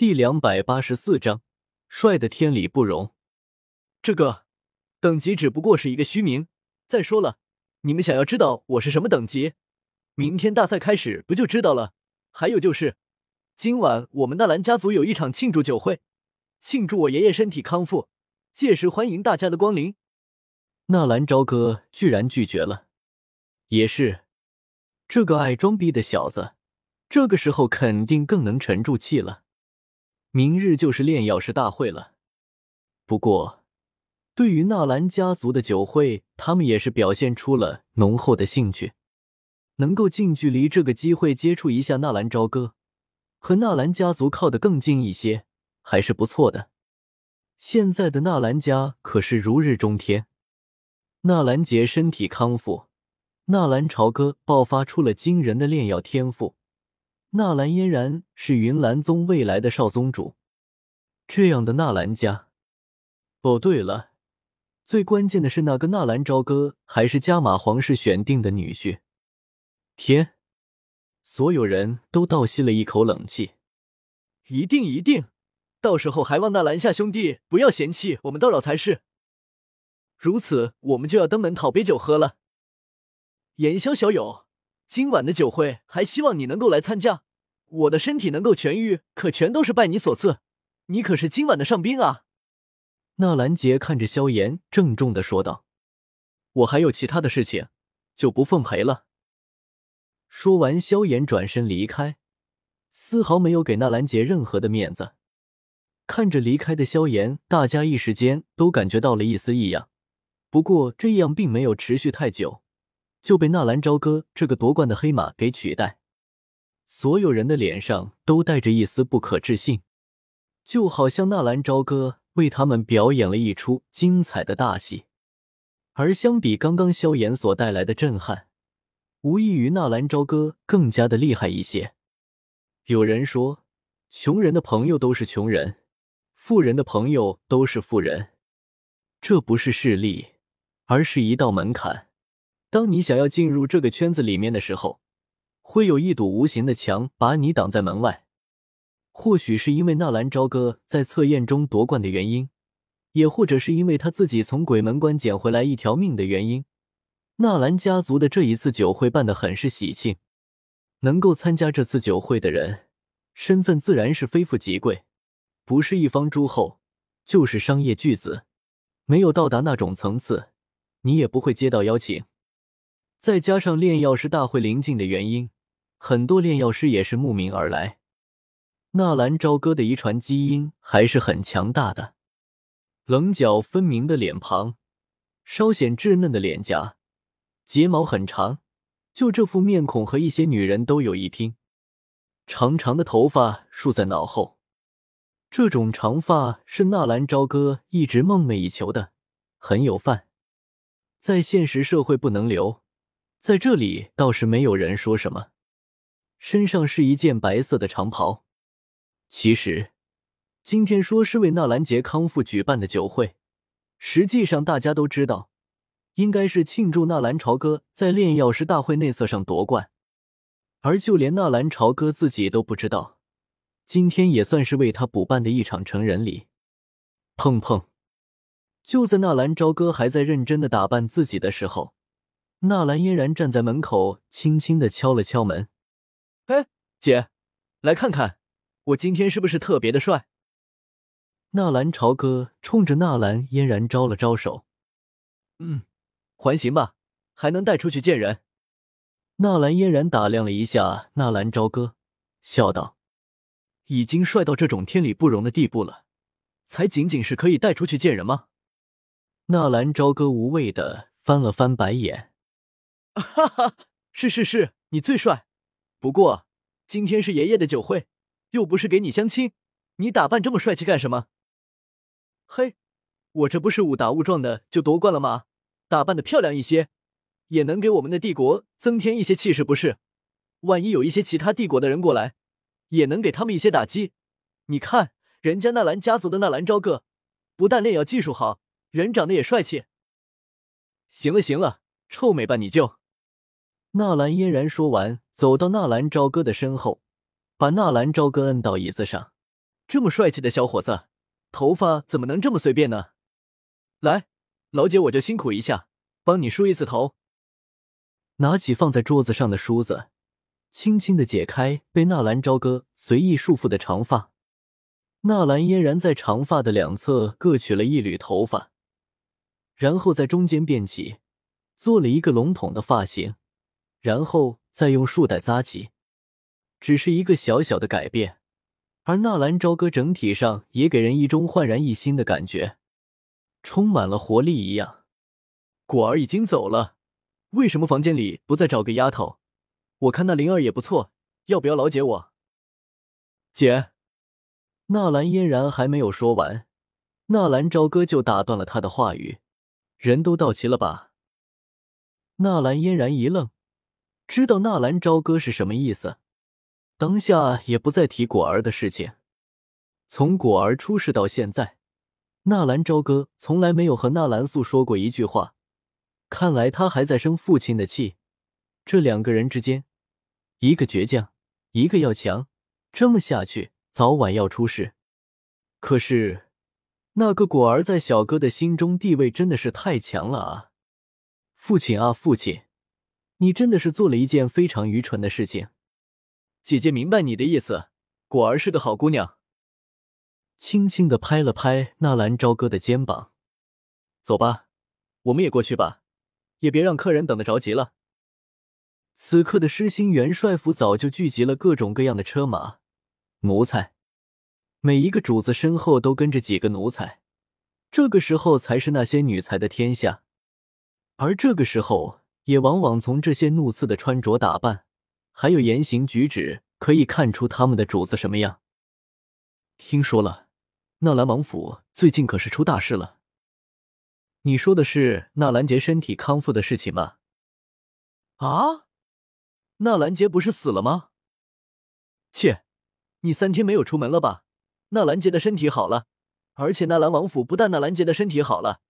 第两百八十四章，帅的天理不容。这个等级只不过是一个虚名。再说了，你们想要知道我是什么等级，明天大赛开始不就知道了？还有就是，今晚我们纳兰家族有一场庆祝酒会，庆祝我爷爷身体康复，届时欢迎大家的光临。纳兰朝歌居然拒绝了，也是，这个爱装逼的小子，这个时候肯定更能沉住气了。明日就是炼药师大会了，不过，对于纳兰家族的酒会，他们也是表现出了浓厚的兴趣。能够近距离这个机会接触一下纳兰朝歌，和纳兰家族靠得更近一些，还是不错的。现在的纳兰家可是如日中天。纳兰杰身体康复，纳兰朝歌爆发出了惊人的炼药天赋，纳兰嫣然是云岚宗未来的少宗主。这样的纳兰家，哦对了，最关键的是那个纳兰朝歌还是加玛皇室选定的女婿。天，所有人都倒吸了一口冷气。一定一定，到时候还望纳兰夏兄弟不要嫌弃我们叨扰才是。如此，我们就要登门讨杯酒喝了。言萧小友，今晚的酒会还希望你能够来参加。我的身体能够痊愈，可全都是拜你所赐。你可是今晚的上宾啊！纳兰杰看着萧炎，郑重的说道：“我还有其他的事情，就不奉陪了。”说完，萧炎转身离开，丝毫没有给纳兰杰任何的面子。看着离开的萧炎，大家一时间都感觉到了一丝异样。不过这样并没有持续太久，就被纳兰朝歌这个夺冠的黑马给取代。所有人的脸上都带着一丝不可置信，就好像纳兰朝歌为他们表演了一出精彩的大戏。而相比刚刚萧炎所带来的震撼，无异于纳兰朝歌更加的厉害一些。有人说，穷人的朋友都是穷人，富人的朋友都是富人，这不是势力。而是一道门槛。当你想要进入这个圈子里面的时候，会有一堵无形的墙把你挡在门外。或许是因为纳兰朝歌在测验中夺冠的原因，也或者是因为他自己从鬼门关捡回来一条命的原因。纳兰家族的这一次酒会办得很是喜庆，能够参加这次酒会的人，身份自然是非富即贵，不是一方诸侯，就是商业巨子，没有到达那种层次。你也不会接到邀请，再加上炼药师大会临近的原因，很多炼药师也是慕名而来。纳兰朝歌的遗传基因还是很强大的，棱角分明的脸庞，稍显稚嫩的脸颊，睫毛很长，就这副面孔和一些女人都有一拼。长长的头发竖在脑后，这种长发是纳兰朝歌一直梦寐以求的，很有范。在现实社会不能留，在这里倒是没有人说什么。身上是一件白色的长袍。其实，今天说是为纳兰杰康复举办的酒会，实际上大家都知道，应该是庆祝纳兰朝歌在炼药师大会内测上夺冠。而就连纳兰朝歌自己都不知道，今天也算是为他补办的一场成人礼。碰碰。就在纳兰朝歌还在认真的打扮自己的时候，纳兰嫣然站在门口，轻轻的敲了敲门。“哎，姐，来看看我今天是不是特别的帅？”纳兰朝歌冲着纳兰嫣然招了招手。“嗯，还行吧，还能带出去见人。”纳兰嫣然打量了一下纳兰朝歌，笑道：“已经帅到这种天理不容的地步了，才仅仅是可以带出去见人吗？”纳兰朝歌无畏的翻了翻白眼，哈哈，是是是，你最帅。不过今天是爷爷的酒会，又不是给你相亲，你打扮这么帅气干什么？嘿，我这不是误打误撞的就夺冠了吗？打扮的漂亮一些，也能给我们的帝国增添一些气势，不是？万一有一些其他帝国的人过来，也能给他们一些打击。你看，人家纳兰家族的纳兰朝歌，不但炼药技术好。人长得也帅气。行了行了，臭美吧你就。纳兰嫣然说完，走到纳兰朝歌的身后，把纳兰朝歌摁到椅子上，这么帅气的小伙子，头发怎么能这么随便呢？来，老姐我就辛苦一下，帮你梳一次头。拿起放在桌子上的梳子，轻轻的解开被纳兰朝歌随意束缚的长发。纳兰嫣然在长发的两侧各取了一缕头发，然后在中间变起，做了一个笼统的发型，然后再用束带扎起。只是一个小小的改变，而纳兰朝歌整体上也给人一种焕然一新的感觉，充满了活力一样。果儿已经走了，为什么房间里不再找个丫头？我看那灵儿也不错，要不要老姐我？姐，纳兰嫣然还没有说完，纳兰朝歌就打断了他的话语：“人都到齐了吧？”纳兰嫣然一愣，知道纳兰朝歌是什么意思。当下也不再提果儿的事情。从果儿出事到现在，纳兰朝歌从来没有和纳兰素说过一句话。看来他还在生父亲的气。这两个人之间，一个倔强，一个要强，这么下去，早晚要出事。可是，那个果儿在小哥的心中地位真的是太强了啊！父亲啊，父亲，你真的是做了一件非常愚蠢的事情。姐姐明白你的意思，果儿是个好姑娘。轻轻的拍了拍纳兰朝歌的肩膀，走吧，我们也过去吧，也别让客人等得着急了。此刻的狮心元帅府早就聚集了各种各样的车马、奴才，每一个主子身后都跟着几个奴才。这个时候才是那些女才的天下，而这个时候也往往从这些怒刺的穿着打扮。还有言行举止，可以看出他们的主子什么样。听说了，纳兰王府最近可是出大事了。你说的是纳兰杰身体康复的事情吗？啊，纳兰杰不是死了吗？切，你三天没有出门了吧？纳兰杰的身体好了，而且纳兰王府不但纳兰杰的身体好了，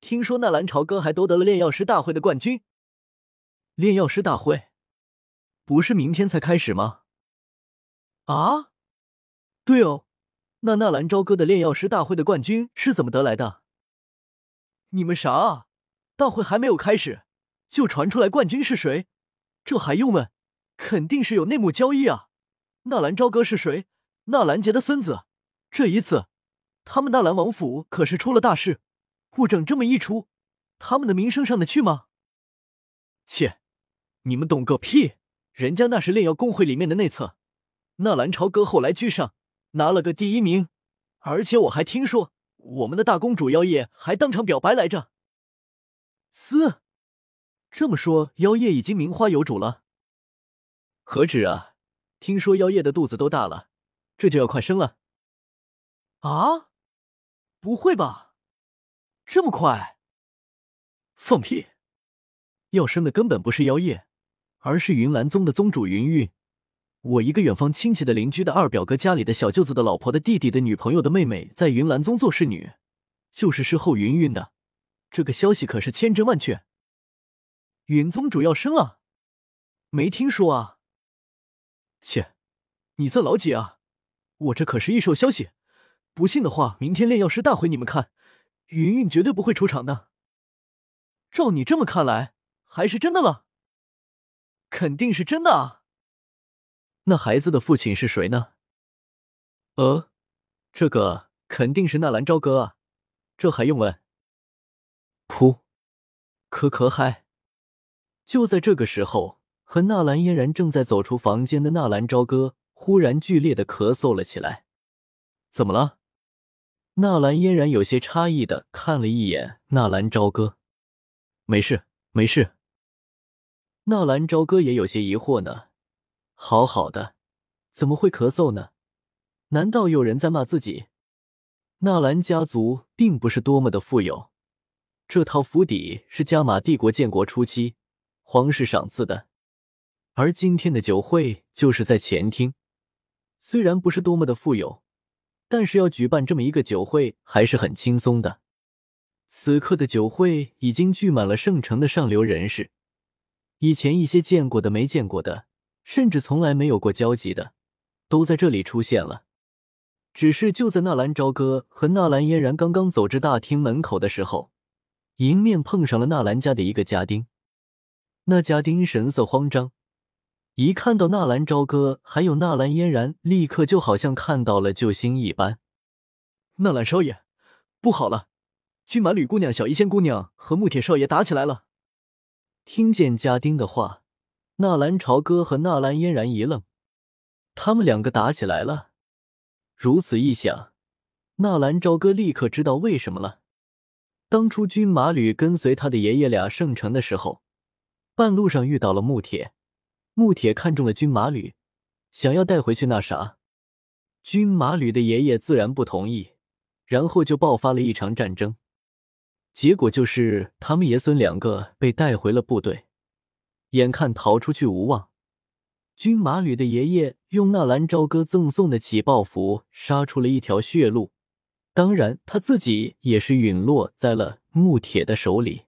听说纳兰朝歌还夺得了炼药师大会的冠军。炼药师大会。不是明天才开始吗？啊，对哦，那纳兰朝歌的炼药师大会的冠军是怎么得来的？你们啥啊？大会还没有开始，就传出来冠军是谁？这还用问？肯定是有内幕交易啊！纳兰朝歌是谁？纳兰杰的孙子。这一次，他们纳兰王府可是出了大事。物证这么一出，他们的名声上得去吗？切，你们懂个屁！人家那是炼药公会里面的内测，纳兰朝歌后来居上，拿了个第一名，而且我还听说我们的大公主妖夜还当场表白来着。嘶，这么说妖夜已经名花有主了？何止啊，听说妖夜的肚子都大了，这就要快生了。啊？不会吧？这么快？放屁！要生的根本不是妖夜。而是云岚宗的宗主云韵，我一个远方亲戚的邻居的二表哥家里的小舅子的老婆的弟弟的女朋友的妹妹，在云岚宗做侍女，就是侍候云韵的。这个消息可是千真万确。云宗主要生了？没听说啊。切，你这老几啊？我这可是一手消息，不信的话，明天炼药师大会你们看，云韵绝对不会出场的。照你这么看来，还是真的了。肯定是真的啊！那孩子的父亲是谁呢？呃，这个肯定是纳兰朝歌啊，这还用问？噗，咳咳嗨！就在这个时候，和纳兰嫣然正在走出房间的纳兰朝歌忽然剧烈的咳嗽了起来。怎么了？纳兰嫣然有些诧异的看了一眼纳兰朝歌。没事，没事。纳兰朝歌也有些疑惑呢，好好的，怎么会咳嗽呢？难道有人在骂自己？纳兰家族并不是多么的富有，这套府邸是加玛帝国建国初期皇室赏赐的，而今天的酒会就是在前厅。虽然不是多么的富有，但是要举办这么一个酒会还是很轻松的。此刻的酒会已经聚满了圣城的上流人士。以前一些见过的、没见过的，甚至从来没有过交集的，都在这里出现了。只是就在纳兰朝歌和纳兰嫣然刚刚走至大厅门口的时候，迎面碰上了纳兰家的一个家丁。那家丁神色慌张，一看到纳兰朝歌还有纳兰嫣然，立刻就好像看到了救星一般。纳兰少爷，不好了！骏马吕姑娘、小医仙姑娘和穆铁少爷打起来了。听见家丁的话，纳兰朝歌和纳兰嫣然一愣，他们两个打起来了。如此一想，纳兰朝歌立刻知道为什么了。当初军马吕跟随他的爷爷俩圣城的时候，半路上遇到了穆铁，穆铁看中了军马吕，想要带回去那啥，军马吕的爷爷自然不同意，然后就爆发了一场战争，结果就是他们爷孙两个被带回了部队，眼看逃出去无望。军马旅的爷爷用纳兰朝歌赠送的起爆符杀出了一条血路，当然他自己也是陨落在了穆铁的手里。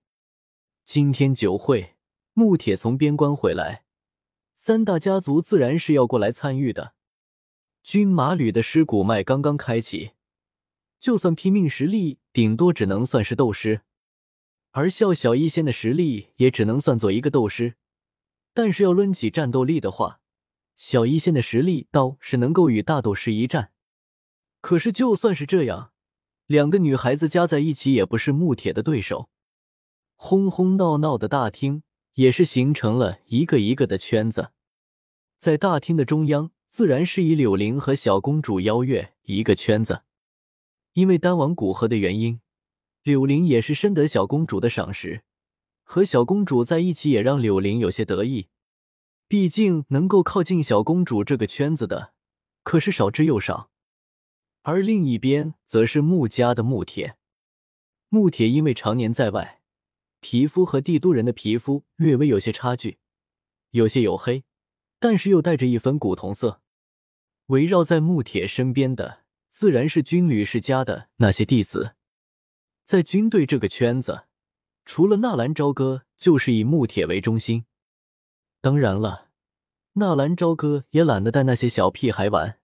今天酒会，穆铁从边关回来，三大家族自然是要过来参与的。军马旅的尸骨脉刚刚开启，就算拼命实力，顶多只能算是斗师，而笑小医仙的实力也只能算作一个斗师。但是要论起战斗力的话，小一仙的实力倒是能够与大斗师一战。可是就算是这样，两个女孩子加在一起也不是木铁的对手。轰轰闹闹的大厅也是形成了一个一个的圈子，在大厅的中央自然是以柳玲和小公主邀月一个圈子。因为丹王古河的原因，柳玲也是深得小公主的赏识。和小公主在一起也让柳玲有些得意，毕竟能够靠近小公主这个圈子的可是少之又少。而另一边则是穆家的穆铁，穆铁因为常年在外，皮肤和帝都人的皮肤略微有些差距，有些黝黑，但是又带着一分古铜色。围绕在穆铁身边的自然是军旅世家的那些弟子，在军队这个圈子。除了纳兰朝歌，就是以穆铁为中心。当然了，纳兰朝歌也懒得带那些小屁孩玩，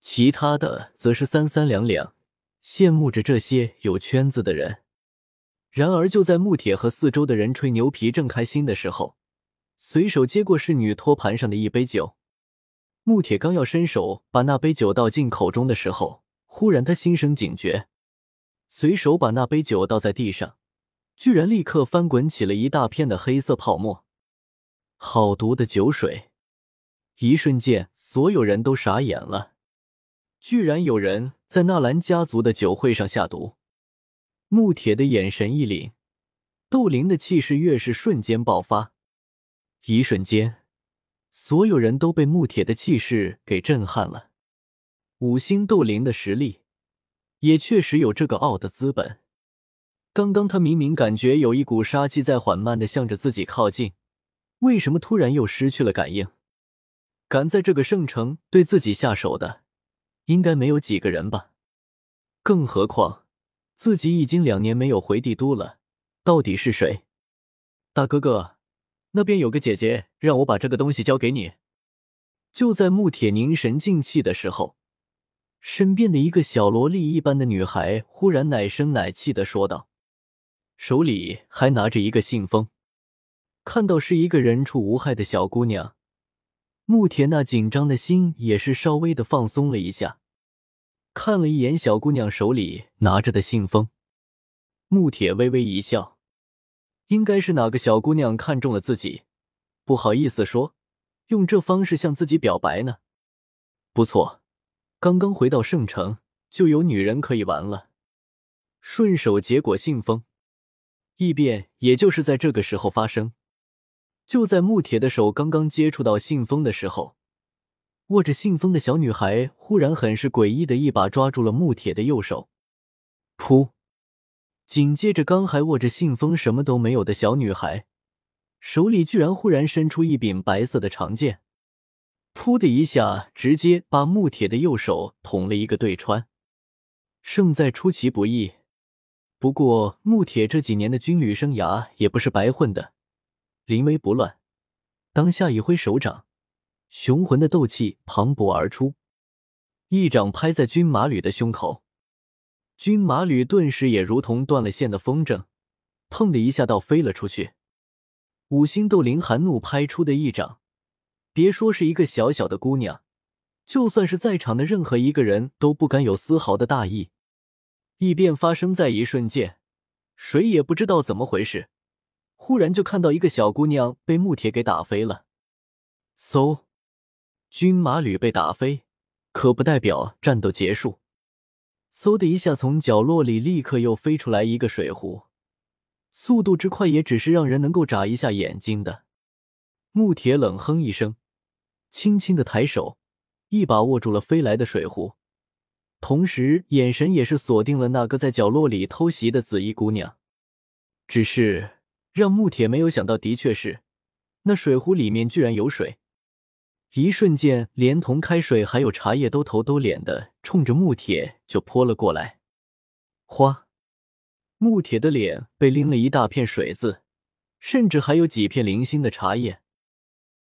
其他的则是三三两两，羡慕着这些有圈子的人。然而，就在穆铁和四周的人吹牛皮正开心的时候，随手接过侍女托盘上的一杯酒。穆铁刚要伸手把那杯酒倒进口中的时候，忽然他心生警觉，随手把那杯酒倒在地上。居然立刻翻滚起了一大片的黑色泡沫，好毒的酒水！一瞬间，所有人都傻眼了。居然有人在纳兰家族的酒会上下毒！穆铁的眼神一凛，斗灵的气势越是瞬间爆发。一瞬间，所有人都被穆铁的气势给震撼了。五星斗灵的实力，也确实有这个傲的资本。刚刚他明明感觉有一股杀气在缓慢的向着自己靠近，为什么突然又失去了感应？敢在这个圣城对自己下手的，应该没有几个人吧？更何况自己已经两年没有回帝都了，到底是谁？大哥哥，那边有个姐姐让我把这个东西交给你。就在穆铁凝神静气的时候，身边的一个小萝莉一般的女孩忽然奶声奶气的说道。手里还拿着一个信封，看到是一个人畜无害的小姑娘，穆铁那紧张的心也是稍微的放松了一下。看了一眼小姑娘手里拿着的信封，穆铁微微一笑，应该是哪个小姑娘看中了自己，不好意思说，用这方式向自己表白呢。不错，刚刚回到圣城就有女人可以玩了，顺手接过信封。异变，也就是在这个时候发生。就在穆铁的手刚刚接触到信封的时候，握着信封的小女孩忽然很是诡异的一把抓住了穆铁的右手，噗！紧接着，刚还握着信封什么都没有的小女孩手里居然忽然伸出一柄白色的长剑，噗的一下，直接把穆铁的右手捅了一个对穿。胜在出其不意。不过，穆铁这几年的军旅生涯也不是白混的，临危不乱。当下一挥手掌，雄浑的斗气磅礴而出，一掌拍在军马吕的胸口，军马吕顿时也如同断了线的风筝，砰的一下倒飞了出去。五星斗灵含怒拍出的一掌，别说是一个小小的姑娘，就算是在场的任何一个人都不敢有丝毫的大意。异变发生在一瞬间，谁也不知道怎么回事，忽然就看到一个小姑娘被木铁给打飞了。嗖，军马吕被打飞。可不代表战斗结束。嗖的一下，从角落里立刻又飞出来一个水壶，速度之快，也只是让人能够眨一下眼睛的。木铁冷哼一声，轻轻的抬手，一把握住了飞来的水壶，同时眼神也是锁定了那个在角落里偷袭的紫衣姑娘。只是让木铁没有想到的确是，那水壶里面居然有水。一瞬间，连同开水还有茶叶都头都脸的冲着穆铁就泼了过来。哗！穆铁的脸被淋了一大片水渍，甚至还有几片零星的茶叶。